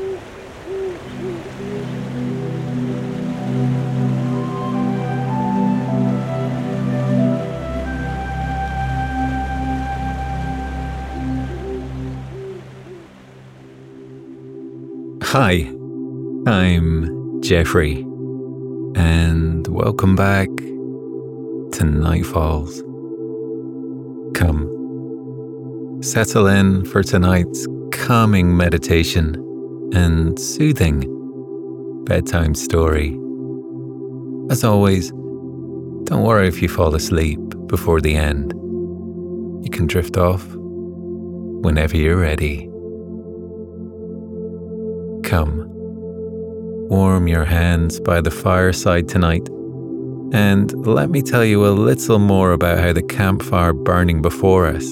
Hi, I'm Geoffrey, and welcome back to Nightfalls. Come, settle in for tonight's calming meditation and soothing bedtime story. As always, don't worry if you fall asleep before the end. You can drift off whenever you're ready. Come, warm your hands by the fireside tonight, and let me tell you a little more about how the campfire burning before us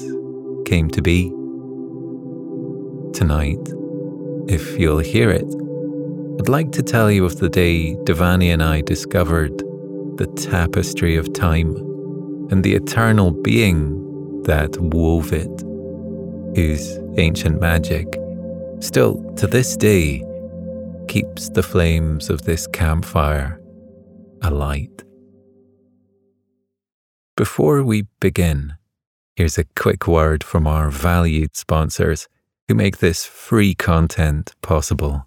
came to be. Tonight, if you'll hear it, I'd like to tell you of the day Dhvani and I discovered the tapestry of time and the eternal being that wove it, whose ancient magic still to this day keeps the flames of this campfire alight. Before we begin, here's a quick word from our valued sponsors who make this free content possible.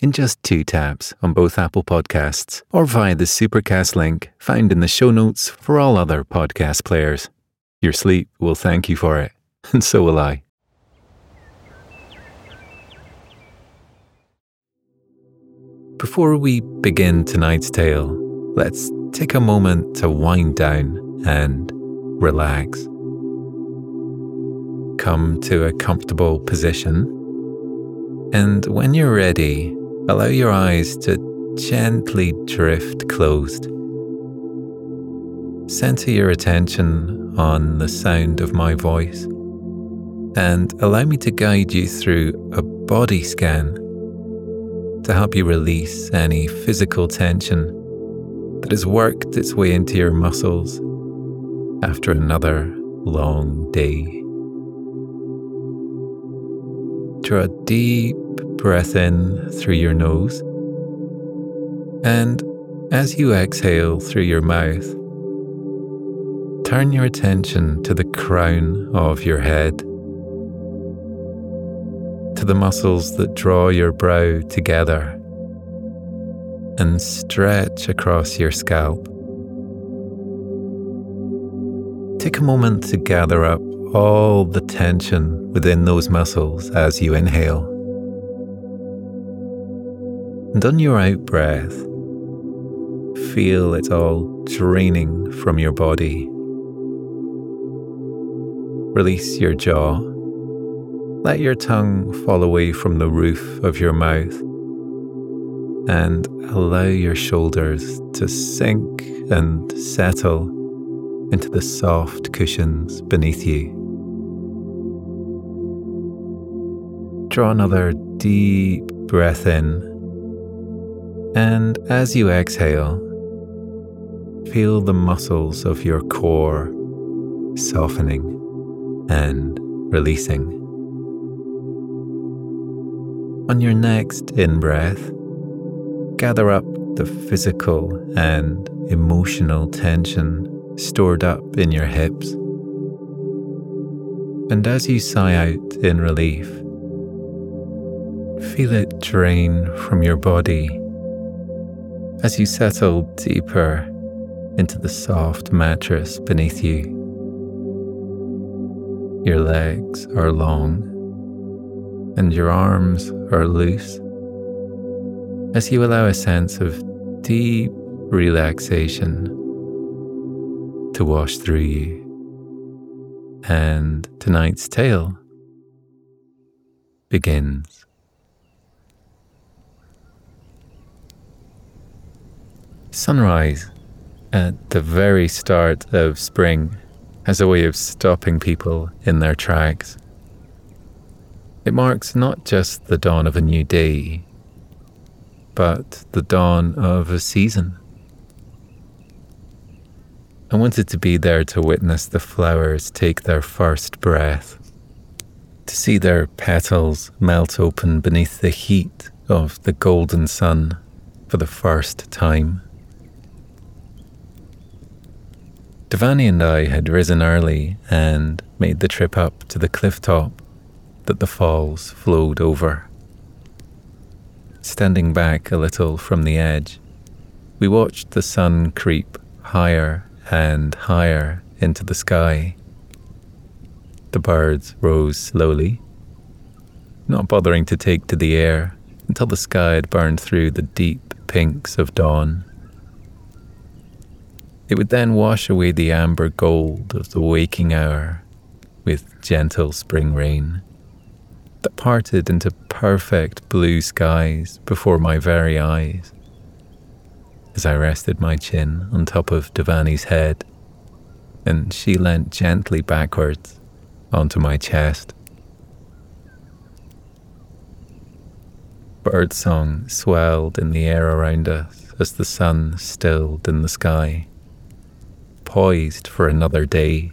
in just two taps on both Apple Podcasts or via the Supercast link found in the show notes for all other podcast players. Your sleep will thank you for it, and so will I. Before we begin tonight's tale, let's take a moment to wind down and relax. Come to a comfortable position, and when you're ready, Allow your eyes to gently drift closed. Center your attention on the sound of my voice and allow me to guide you through a body scan to help you release any physical tension that has worked its way into your muscles after another long day. Draw a deep breath in through your nose. And as you exhale through your mouth, turn your attention to the crown of your head, to the muscles that draw your brow together and stretch across your scalp. Take a moment to gather up all the tension within those muscles as you inhale. And on your out breath, feel it all draining from your body. Release your jaw. Let your tongue fall away from the roof of your mouth. And allow your shoulders to sink and settle into the soft cushions beneath you. Draw another deep breath in and as you exhale, feel the muscles of your core softening and releasing. On your next in breath, gather up the physical and emotional tension stored up in your hips. And as you sigh out in relief, Feel it drain from your body as you settle deeper into the soft mattress beneath you. Your legs are long and your arms are loose as you allow a sense of deep relaxation to wash through you. And tonight's tale begins. Sunrise at the very start of spring has a way of stopping people in their tracks. It marks not just the dawn of a new day, but the dawn of a season. I wanted to be there to witness the flowers take their first breath, to see their petals melt open beneath the heat of the golden sun for the first time. Dhvani and I had risen early and made the trip up to the cliff top that the falls flowed over. Standing back a little from the edge, we watched the sun creep higher and higher into the sky. The birds rose slowly, not bothering to take to the air until the sky had burned through the deep pinks of dawn. It would then wash away the amber gold of the waking hour with gentle spring rain that parted into perfect blue skies before my very eyes as I rested my chin on top of Dhvani's head and she leant gently backwards onto my chest. Birdsong swelled in the air around us as the sun stilled in the sky, poised for another day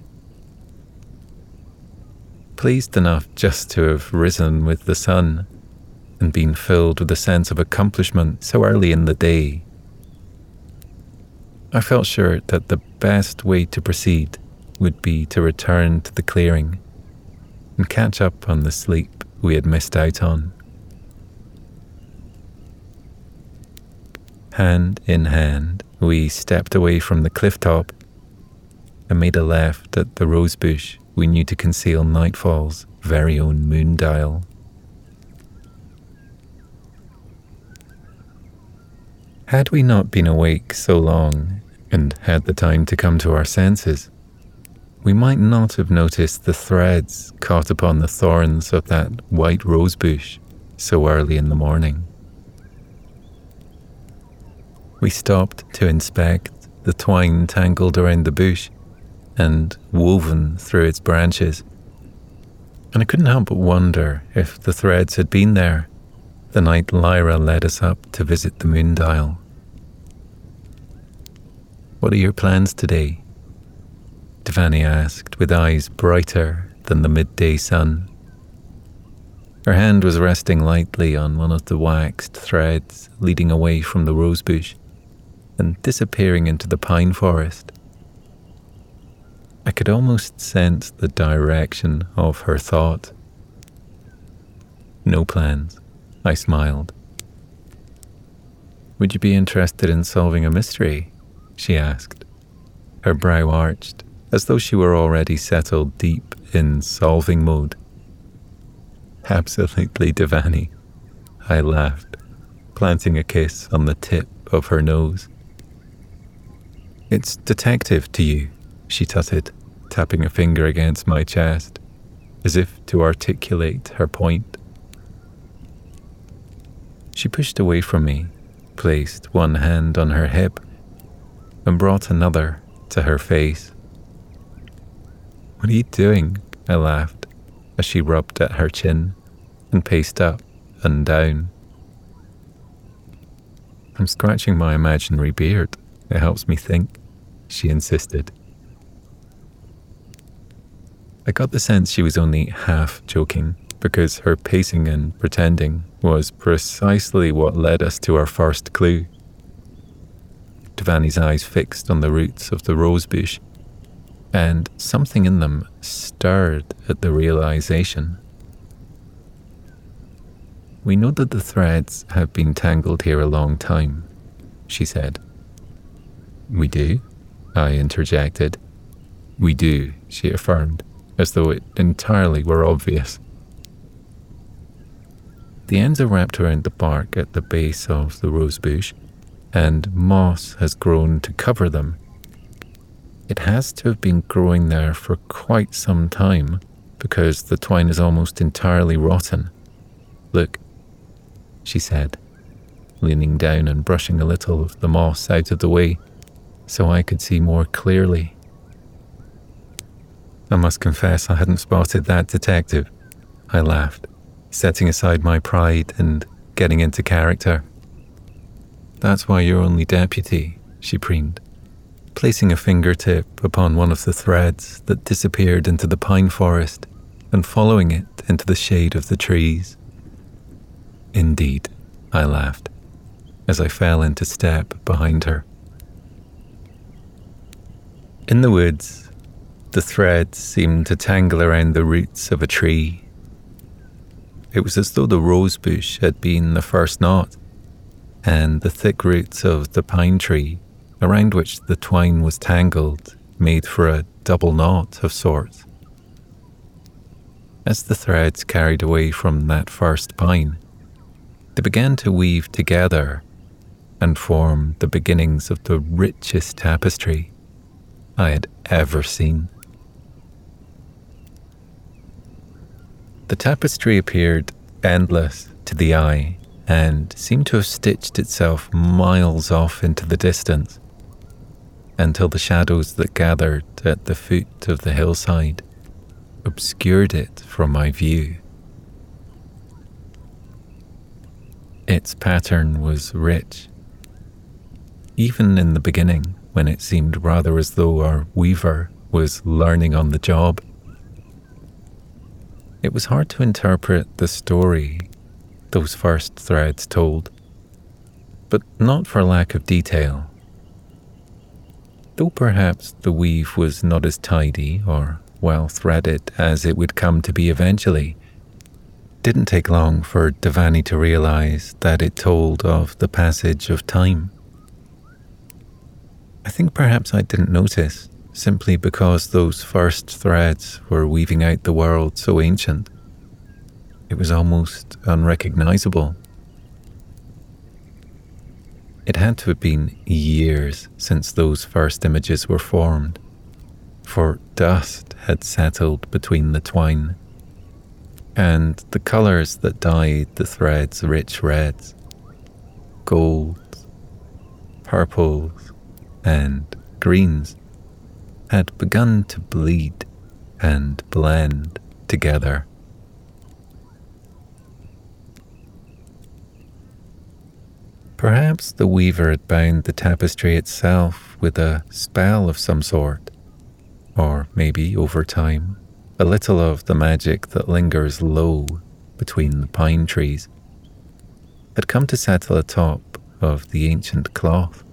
pleased enough just to have risen with the sun and been filled with a sense of accomplishment so early in the day. I felt sure that the best way to proceed would be to return to the clearing and catch up on the sleep we had missed out on. Hand in hand, we stepped away from the cliff top and made a left at the rosebush we knew to conceal Nightfall's very own moon dial. Had we not been awake so long and had the time to come to our senses, we might not have noticed the threads caught upon the thorns of that white rosebush so early in the morning. We stopped to inspect the twine tangled around the bush and woven through its branches. And I couldn't help but wonder if the threads had been there the night Lyra led us up to visit the moon dial. What are your plans today? Dhvani asked, with eyes brighter than the midday sun. Her hand was resting lightly on one of the waxed threads leading away from the rosebush and disappearing into the pine forest. I could almost sense the direction of her thought. No plans, I smiled. Would you be interested in solving a mystery? she asked, her brow arched, as though she were already settled deep in solving mode. Absolutely, Dhvani, I laughed, planting a kiss on the tip of her nose. It's detective to you, she tutted, tapping a finger against my chest, as if to articulate her point. She pushed away from me, placed one hand on her hip, and brought another to her face. What are you doing? I laughed as she rubbed at her chin and paced up and down. I'm scratching my imaginary beard. It helps me think, she insisted. I got the sense she was only half joking because her pacing and pretending was precisely what led us to our first clue. Dhvani's eyes fixed on the roots of the rosebush, and something in them stirred at the realization. We know that the threads have been tangled here a long time, she said. We do? I interjected. We do, she affirmed, as though it entirely were obvious. The ends are wrapped around the bark at the base of the rosebush, and moss has grown to cover them. It has to have been growing there for quite some time because the twine is almost entirely rotten. Look, she said, leaning down and brushing a little of the moss out of the way so I could see more clearly. I must confess I hadn't spotted that detective. I laughed, setting aside my pride and getting into character. That's why you're only deputy, she preened, placing a fingertip upon one of the threads that disappeared into the pine forest and following it into the shade of the trees. Indeed, I laughed as I fell into step behind her. In the woods, the threads seemed to tangle around the roots of a tree. It was as though the rosebush had been the first knot, and the thick roots of the pine tree, around which the twine was tangled, made for a double knot of sorts. As the threads carried away from that first pine, they began to weave together and form the beginnings of the richest tapestry I had ever seen. The tapestry appeared endless to the eye and seemed to have stitched itself miles off into the distance until the shadows that gathered at the foot of the hillside obscured it from my view. Its pattern was rich. Even in the beginning, when it seemed rather as though our weaver was learning on the job, it was hard to interpret the story those first threads told, but not for lack of detail. Though perhaps the weave was not as tidy or well threaded as it would come to be eventually. Didn't take long for Dhvani to realize that it told of the passage of time. I think perhaps I didn't notice, simply because those first threads were weaving out the world so ancient. It was almost unrecognizable. It had to have been years since those first images were formed for dust had settled between the twine, and the colours that dyed the threads rich reds, golds, purples, and greens had begun to bleed and blend together. Perhaps the weaver had bound the tapestry itself with a spell of some sort or maybe over time, a little of the magic that lingers low between the pine trees had come to settle atop of the ancient cloth.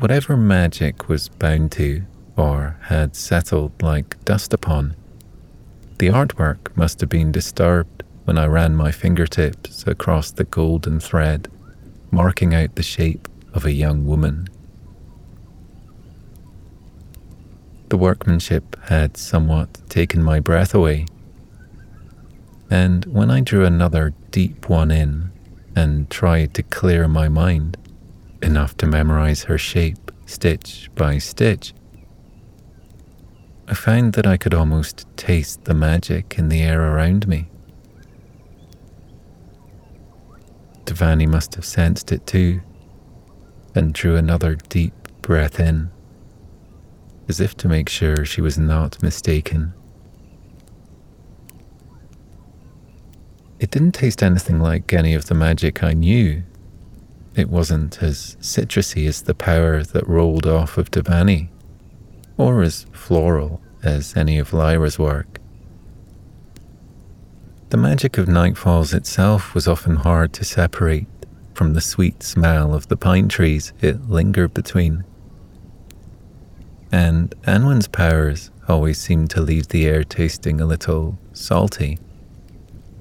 Whatever magic was bound to or had settled like dust upon, the artwork must have been disturbed when I ran my fingertips across the golden thread, marking out the shape of a young woman The workmanship had somewhat taken my breath away. And when I drew another deep one in and tried to clear my mind, enough to memorize her shape stitch by stitch, I found that I could almost taste the magic in the air around me. Dhvani must have sensed it too and drew another deep breath in as if to make sure she was not mistaken. It didn't taste anything like any of the magic I knew. It wasn't as citrusy as the power that rolled off of Dhvani, or as floral as any of Lyra's work. The magic of Nightfalls itself was often hard to separate from the sweet smell of the pine trees it lingered between and Anwen's powers always seemed to leave the air tasting a little salty,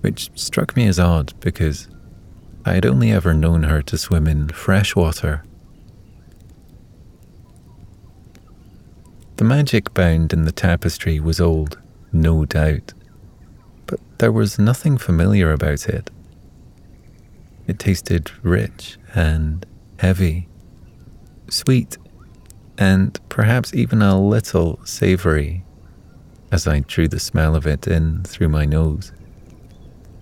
which struck me as odd because I had only ever known her to swim in fresh water. The magic bound in the tapestry was old, no doubt, but there was nothing familiar about it. It tasted rich and heavy, sweet, and perhaps even a little savory as I drew the smell of it in through my nose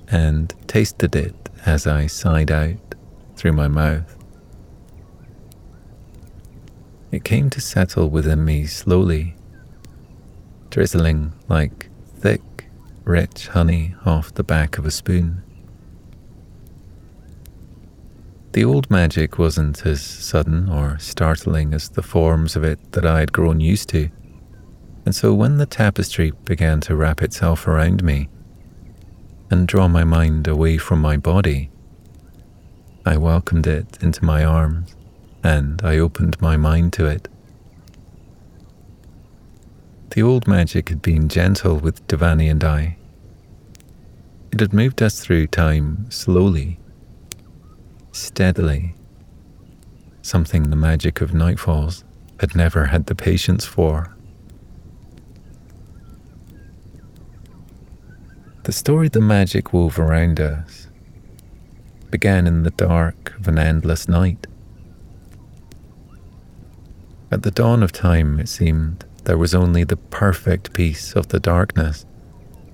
and tasted it as I sighed out through my mouth. It came to settle within me slowly, drizzling like thick, rich honey off the back of a spoon. The old magic wasn't as sudden or startling as the forms of it that I had grown used to, and so when the tapestry began to wrap itself around me and draw my mind away from my body, I welcomed it into my arms and I opened my mind to it. The old magic had been gentle with Dhvani and I. It had moved us through time slowly, steadily, something the magic of Nightfalls had never had the patience for. The story the magic wove around us began in the dark of an endless night. At the dawn of time, it seemed, there was only the perfect piece of the darkness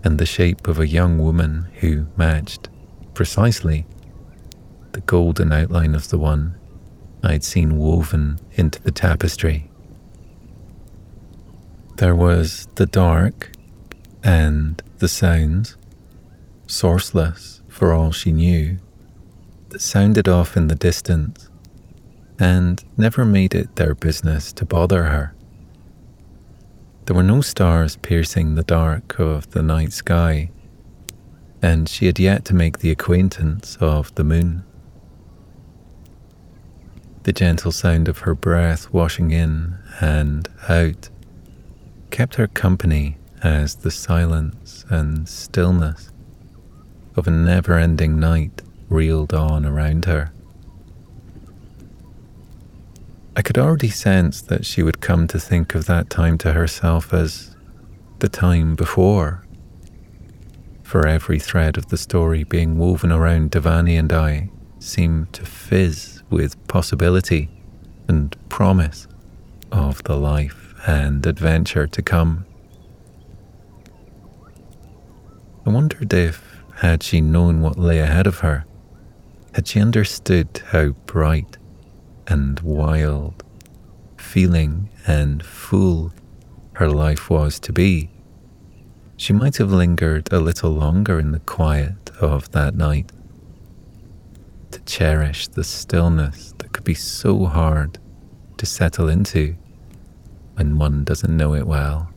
and the shape of a young woman who matched, precisely, the golden outline of the one I had seen woven into the tapestry. There was the dark and the sounds, sourceless for all she knew, that sounded off in the distance and never made it their business to bother her. There were no stars piercing the dark of the night sky, and she had yet to make the acquaintance of the moon. The gentle sound of her breath washing in and out kept her company as the silence and stillness of a never ending night reeled on around her. I could already sense that she would come to think of that time to herself as the time before. For every thread of the story being woven around Dhvani and I seemed to fizz with possibility and promise of the life and adventure to come. I wondered if, had she known what lay ahead of her, had she understood how bright and wild, feeling and full her life was to be, she might have lingered a little longer in the quiet of that night to cherish the stillness that could be so hard to settle into when one doesn't know it well.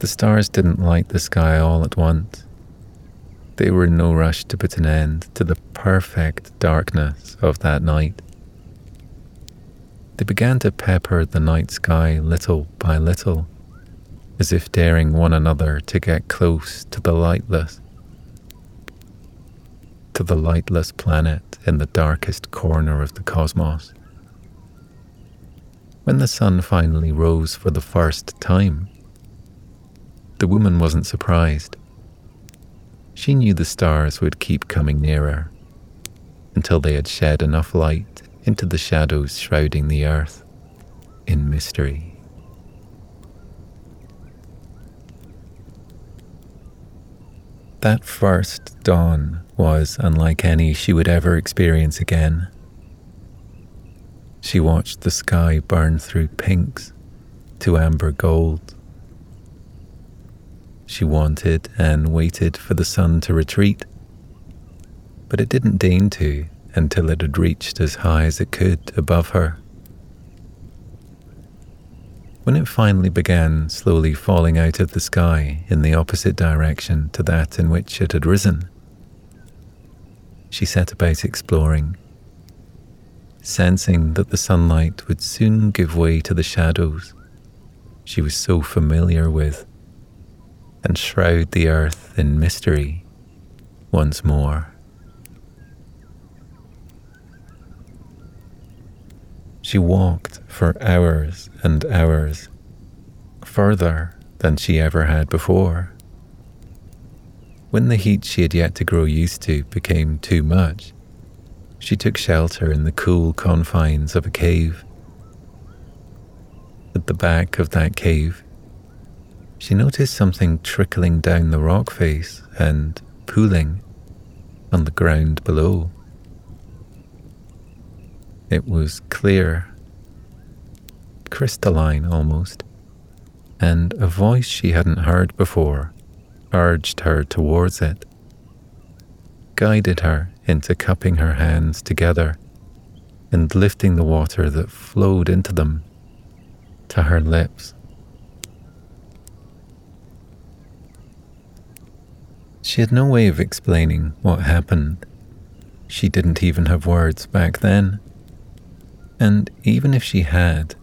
The stars didn't light the sky all at once. They were in no rush to put an end to the perfect darkness of that night. They began to pepper the night sky little by little, as if daring one another to get close to the lightless, to the lightless planet in the darkest corner of the cosmos. When the sun finally rose for the first time, the woman wasn't surprised. She knew the stars would keep coming nearer until they had shed enough light into the shadows shrouding the earth in mystery. That first dawn was unlike any she would ever experience again. She watched the sky burn through pinks to amber gold she wanted and waited for the sun to retreat, but it didn't deign to until it had reached as high as it could above her. When it finally began slowly falling out of the sky in the opposite direction to that in which it had risen, she set about exploring, sensing that the sunlight would soon give way to the shadows she was so familiar with and shroud the earth in mystery once more. She walked for hours and hours, further than she ever had before. When the heat she had yet to grow used to became too much, she took shelter in the cool confines of a cave. At the back of that cave, she noticed something trickling down the rock face and pooling on the ground below. It was clear, crystalline almost, and a voice she hadn't heard before urged her towards it, guided her into cupping her hands together and lifting the water that flowed into them to her lips. She had no way of explaining what happened. She didn't even have words back then. And even if she had,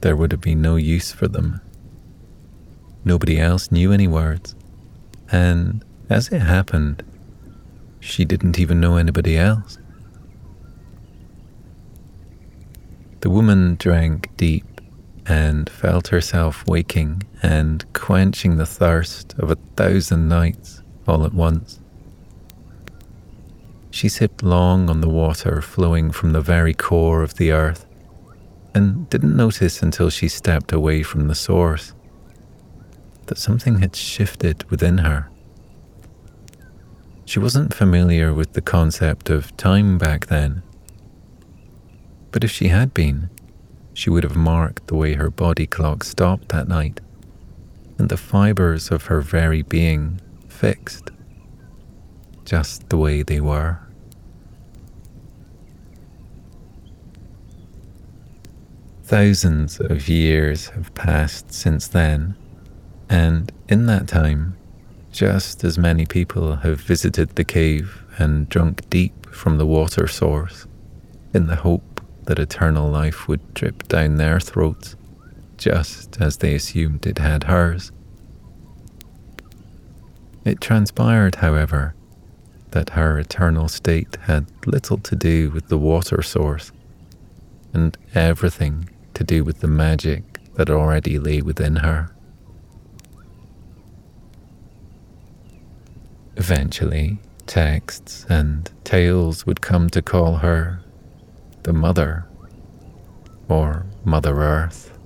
there would have been no use for them. Nobody else knew any words. And as it happened, she didn't even know anybody else. The woman drank deep and felt herself waking and quenching the thirst of a thousand nights all at once. She sipped long on the water flowing from the very core of the earth and didn't notice until she stepped away from the source that something had shifted within her. She wasn't familiar with the concept of time back then, but if she had been, she would have marked the way her body clock stopped that night and the fibers of her very being fixed just the way they were. Thousands of years have passed since then, and in that time, just as many people have visited the cave and drunk deep from the water source in the hope that eternal life would drip down their throats, just as they assumed it had hers. It transpired, however, that her eternal state had little to do with the water source, and everything to do with the magic that already lay within her. Eventually, texts and tales would come to call her the Mother or Mother Earth,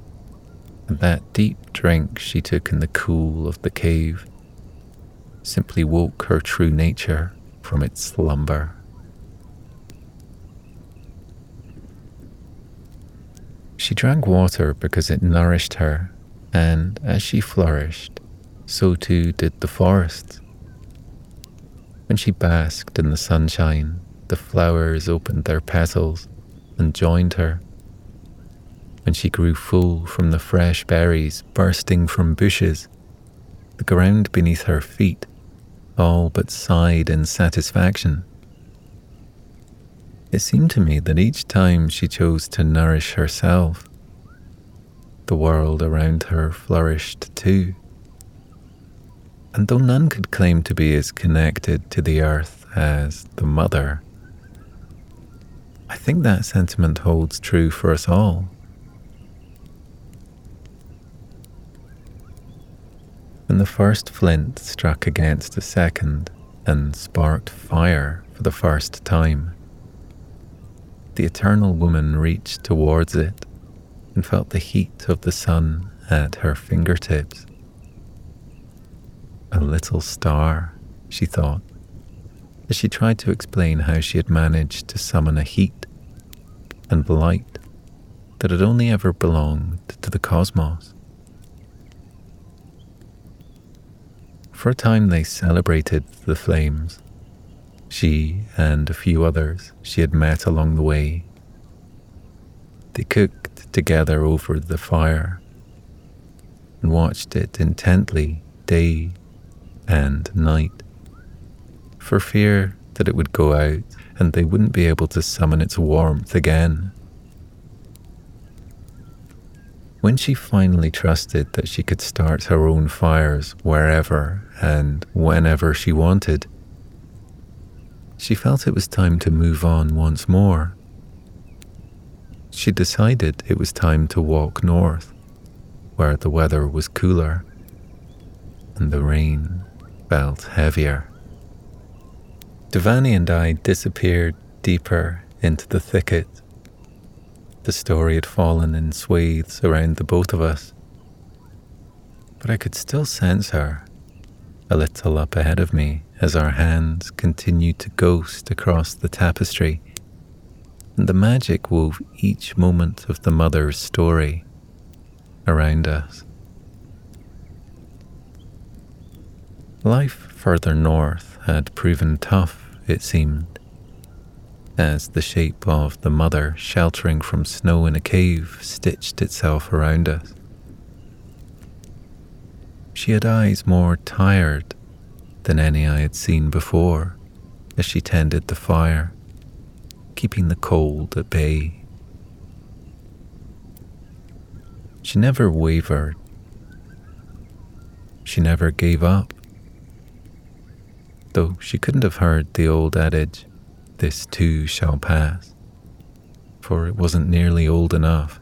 and that deep drink she took in the cool of the cave simply woke her true nature from its slumber. She drank water because it nourished her, and as she flourished, so too did the forest. When she basked in the sunshine, the flowers opened their petals and joined her. When she grew full from the fresh berries bursting from bushes, the ground beneath her feet all but sighed in satisfaction. It seemed to me that each time she chose to nourish herself, the world around her flourished too. And though none could claim to be as connected to the earth as the mother, I think that sentiment holds true for us all. When the first flint struck against the second and sparked fire for the first time, the eternal woman reached towards it and felt the heat of the sun at her fingertips. A little star, she thought, as she tried to explain how she had managed to summon a heat and light that had only ever belonged to the cosmos. For a time, they celebrated the flames. She and a few others she had met along the way. They cooked together over the fire and watched it intently day and night for fear that it would go out and they wouldn't be able to summon its warmth again. When she finally trusted that she could start her own fires wherever and whenever she wanted, she felt it was time to move on once more. She decided it was time to walk north, where the weather was cooler and the rain felt heavier. Dhvani and I disappeared deeper into the thicket. The story had fallen in swathes around the both of us, but I could still sense her a little up ahead of me as our hands continued to ghost across the tapestry, and the magic wove each moment of the mother's story around us. Life further north had proven tough, it seemed, as the shape of the mother sheltering from snow in a cave stitched itself around us. She had eyes more tired than any I had seen before as she tended the fire, keeping the cold at bay. She never wavered. She never gave up. Though she couldn't have heard the old adage, this too shall pass, for it wasn't nearly old enough.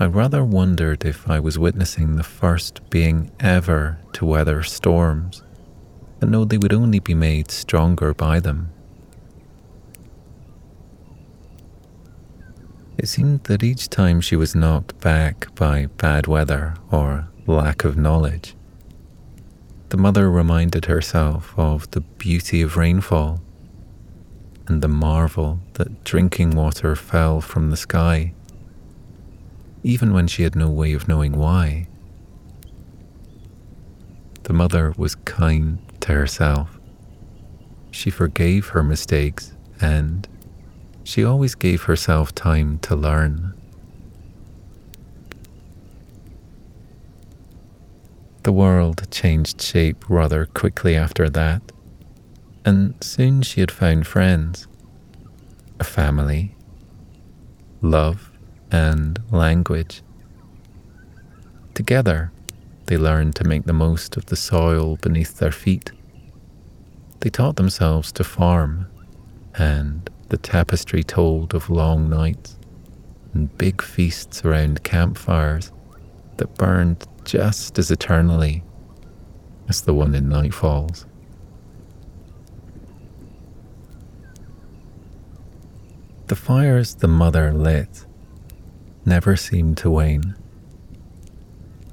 I rather wondered if I was witnessing the first being ever to weather storms and know they would only be made stronger by them. It seemed that each time she was knocked back by bad weather or lack of knowledge, the mother reminded herself of the beauty of rainfall and the marvel that drinking water fell from the sky, even when she had no way of knowing why. The mother was kind to herself. She forgave her mistakes and she always gave herself time to learn. The world changed shape rather quickly after that, and soon she had found friends, a family, love, and language. Together, they learned to make the most of the soil beneath their feet. They taught themselves to farm, and the tapestry told of long nights and big feasts around campfires that burned just as eternally as the one in Night Falls. The fires the mother lit never seemed to wane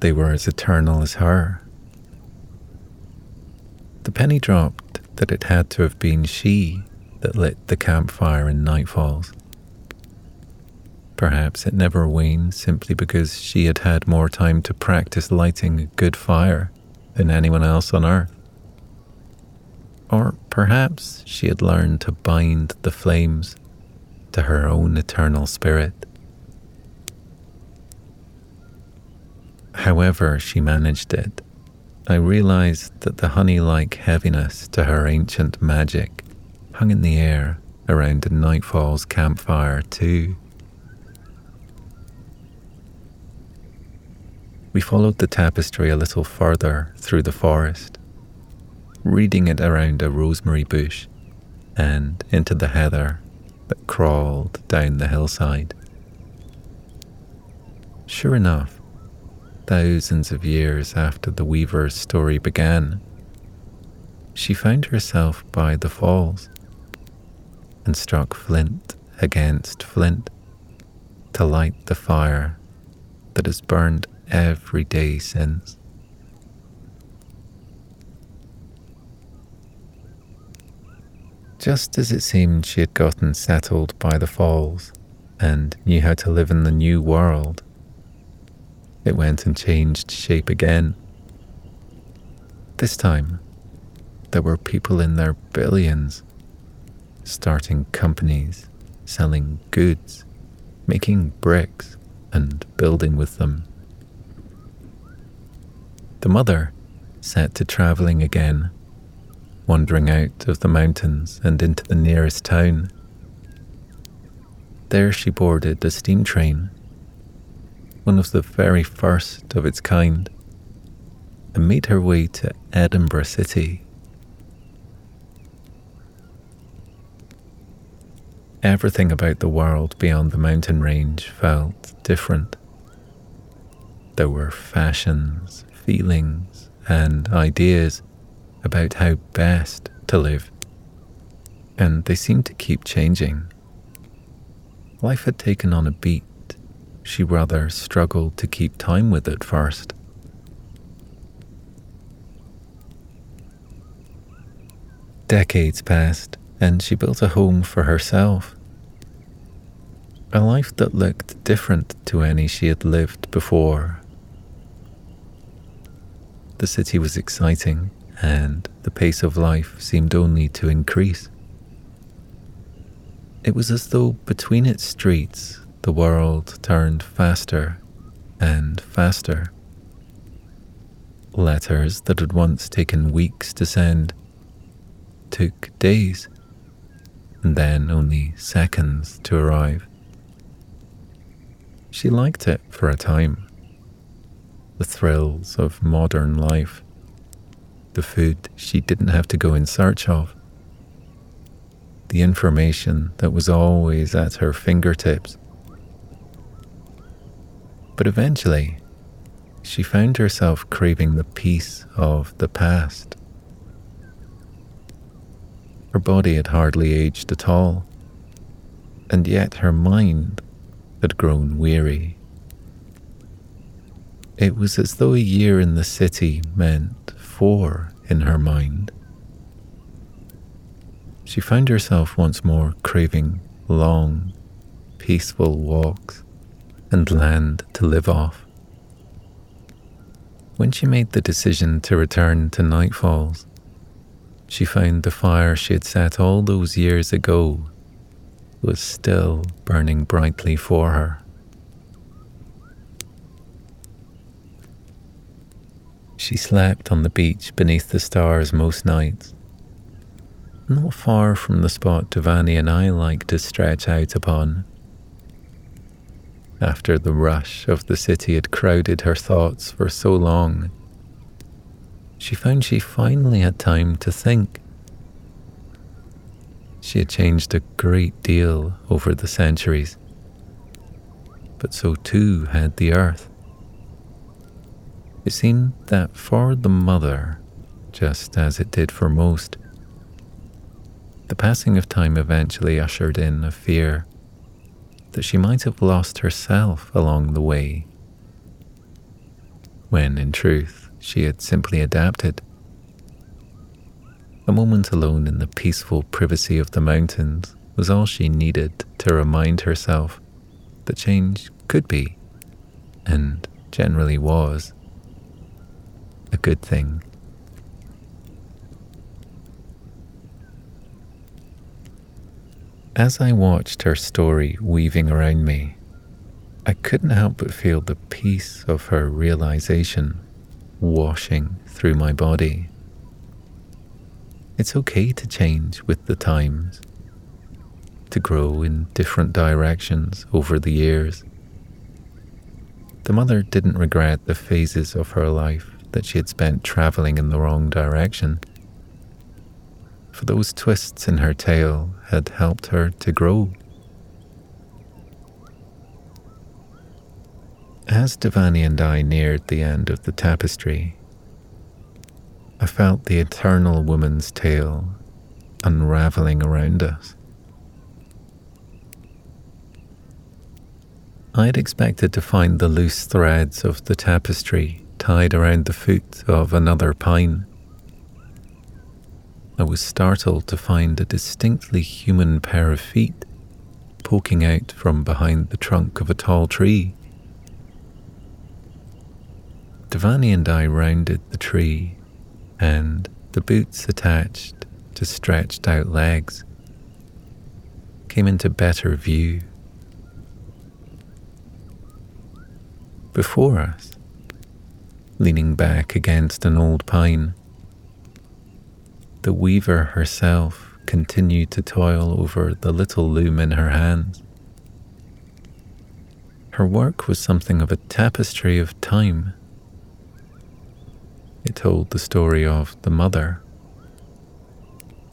they were as eternal as her. The penny dropped that it had to have been she that lit the campfire in nightfalls. Perhaps it never waned simply because she had had more time to practice lighting a good fire than anyone else on earth. Or perhaps she had learned to bind the flames to her own eternal spirit. However, she managed it. I realized that the honey like heaviness to her ancient magic hung in the air around the Nightfall's campfire, too. We followed the tapestry a little further through the forest, reading it around a rosemary bush and into the heather that crawled down the hillside. Sure enough, thousands of years after the weaver's story began, she found herself by the falls and struck flint against flint to light the fire that has burned every day since. Just as it seemed she had gotten settled by the falls and knew how to live in the new world, it went and changed shape again. This time, there were people in their billions starting companies, selling goods, making bricks, and building with them. The mother set to travelling again, wandering out of the mountains and into the nearest town. There she boarded a steam train one of the very first of its kind, and made her way to Edinburgh City. Everything about the world beyond the mountain range felt different. There were fashions, feelings, and ideas about how best to live, and they seemed to keep changing. Life had taken on a beat she rather struggled to keep time with at first. Decades passed, and she built a home for herself. A life that looked different to any she had lived before. The city was exciting, and the pace of life seemed only to increase. It was as though between its streets the world turned faster and faster. Letters that had once taken weeks to send took days, and then only seconds to arrive. She liked it for a time. The thrills of modern life, the food she didn't have to go in search of, the information that was always at her fingertips. But eventually, she found herself craving the peace of the past. Her body had hardly aged at all, and yet her mind had grown weary. It was as though a year in the city meant four in her mind. She found herself once more craving long, peaceful walks and land to live off. When she made the decision to return to Night Falls, she found the fire she had set all those years ago was still burning brightly for her. She slept on the beach beneath the stars most nights, not far from the spot Dhvani and I liked to stretch out upon after the rush of the city had crowded her thoughts for so long. She found she finally had time to think. She had changed a great deal over the centuries, but so too had the earth. It seemed that for the mother, just as it did for most, the passing of time eventually ushered in a fear that she might have lost herself along the way, when in truth she had simply adapted. A moment alone in the peaceful privacy of the mountains was all she needed to remind herself that change could be, and generally was, a good thing. As I watched her story weaving around me, I couldn't help but feel the peace of her realization washing through my body. It's okay to change with the times, to grow in different directions over the years. The mother didn't regret the phases of her life that she had spent traveling in the wrong direction for those twists in her tale had helped her to grow. As Dhvani and I neared the end of the tapestry, I felt the eternal woman's tale unraveling around us. I had expected to find the loose threads of the tapestry tied around the foot of another pine. I was startled to find a distinctly human pair of feet poking out from behind the trunk of a tall tree. Dhvani and I rounded the tree, and the boots attached to stretched out legs came into better view. Before us, leaning back against an old pine, the weaver herself continued to toil over the little loom in her hands. Her work was something of a tapestry of time. It told the story of the mother,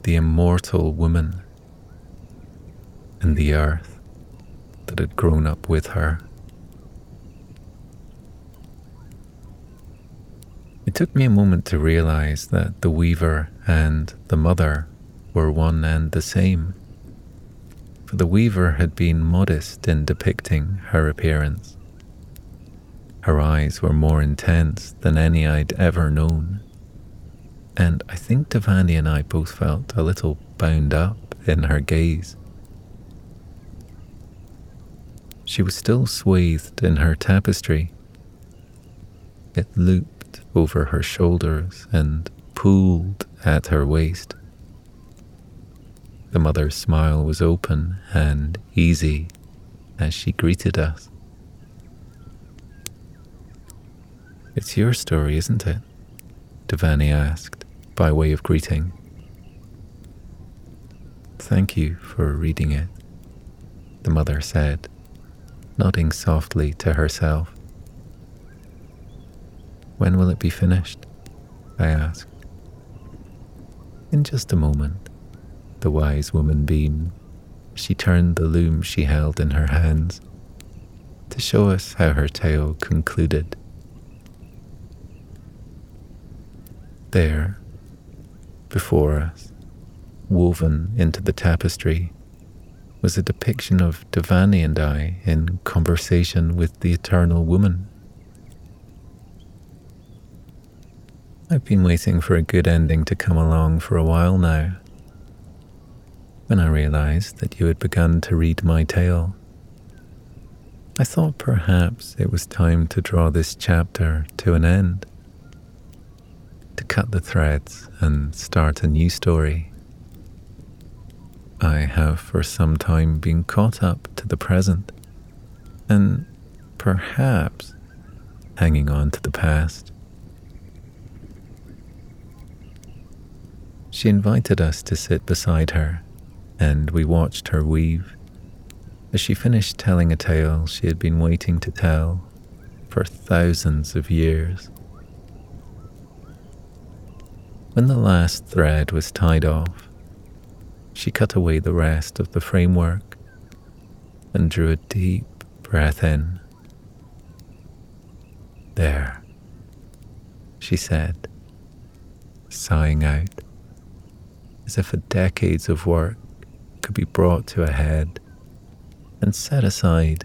the immortal woman, and the earth that had grown up with her. It took me a moment to realize that the weaver and the mother were one and the same, for the weaver had been modest in depicting her appearance. Her eyes were more intense than any I'd ever known, and I think Dhvani and I both felt a little bound up in her gaze. She was still swathed in her tapestry. It looped over her shoulders and pooled at her waist. The mother's smile was open and easy as she greeted us. It's your story, isn't it? Dhvani asked by way of greeting. Thank you for reading it, the mother said nodding softly to herself. When will it be finished? I asked. In just a moment, the wise woman beamed. She turned the loom she held in her hands to show us how her tale concluded. There, before us, woven into the tapestry, was a depiction of Dhvani and I in conversation with the eternal woman. I've been waiting for a good ending to come along for a while now. When I realized that you had begun to read my tale, I thought perhaps it was time to draw this chapter to an end, to cut the threads and start a new story. I have for some time been caught up to the present and perhaps hanging on to the past. She invited us to sit beside her, and we watched her weave as she finished telling a tale she had been waiting to tell for thousands of years. When the last thread was tied off, she cut away the rest of the framework and drew a deep breath in. There, she said, sighing out, as if decades of work could be brought to a head and set aside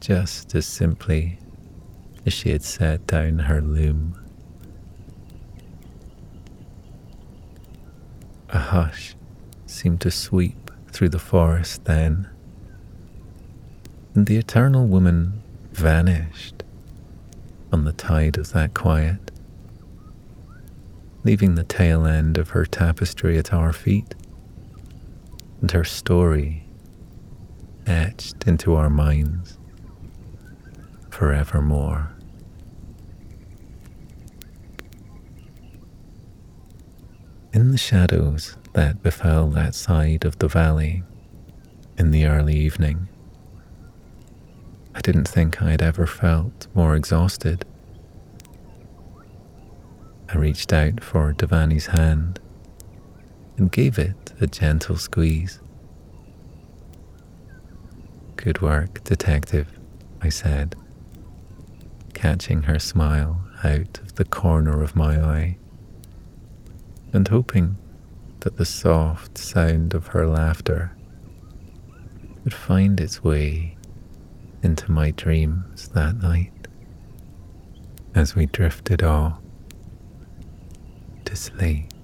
just as simply as she had set down her loom. A hush seemed to sweep through the forest then, and the eternal woman vanished on the tide of that quiet, leaving the tail end of her tapestry at our feet and her story etched into our minds forevermore. In the shadows that befell that side of the valley in the early evening. I didn't think I'd ever felt more exhausted. I reached out for Dhvani's hand and gave it a gentle squeeze. Good work, detective, I said, catching her smile out of the corner of my eye and hoping that the soft sound of her laughter would find its way into my dreams that night as we drifted off to sleep.